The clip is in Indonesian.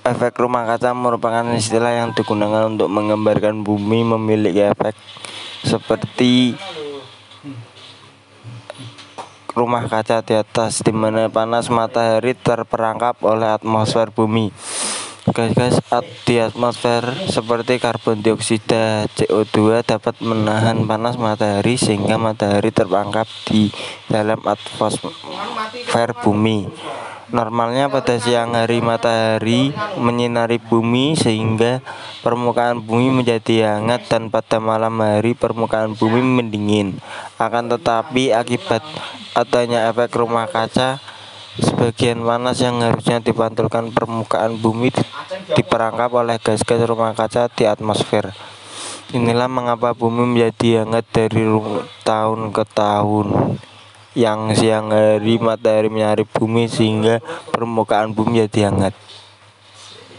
Efek rumah kaca merupakan istilah yang digunakan untuk menggambarkan bumi memiliki efek seperti rumah kaca di atas, di mana panas matahari terperangkap oleh atmosfer bumi. Gas-gas di atmosfer seperti karbon dioksida, CO2 dapat menahan panas matahari sehingga matahari terperangkap di dalam atmosfer bumi. Normalnya pada siang hari matahari menyinari bumi sehingga permukaan bumi menjadi hangat dan pada malam hari permukaan bumi mendingin. Akan tetapi akibat adanya efek rumah kaca sebagian panas yang harusnya dipantulkan permukaan bumi diperangkap oleh gas-gas rumah kaca di atmosfer. Inilah mengapa bumi menjadi hangat dari tahun ke tahun yang siang hari matahari menyinari bumi sehingga permukaan bumi jadi hangat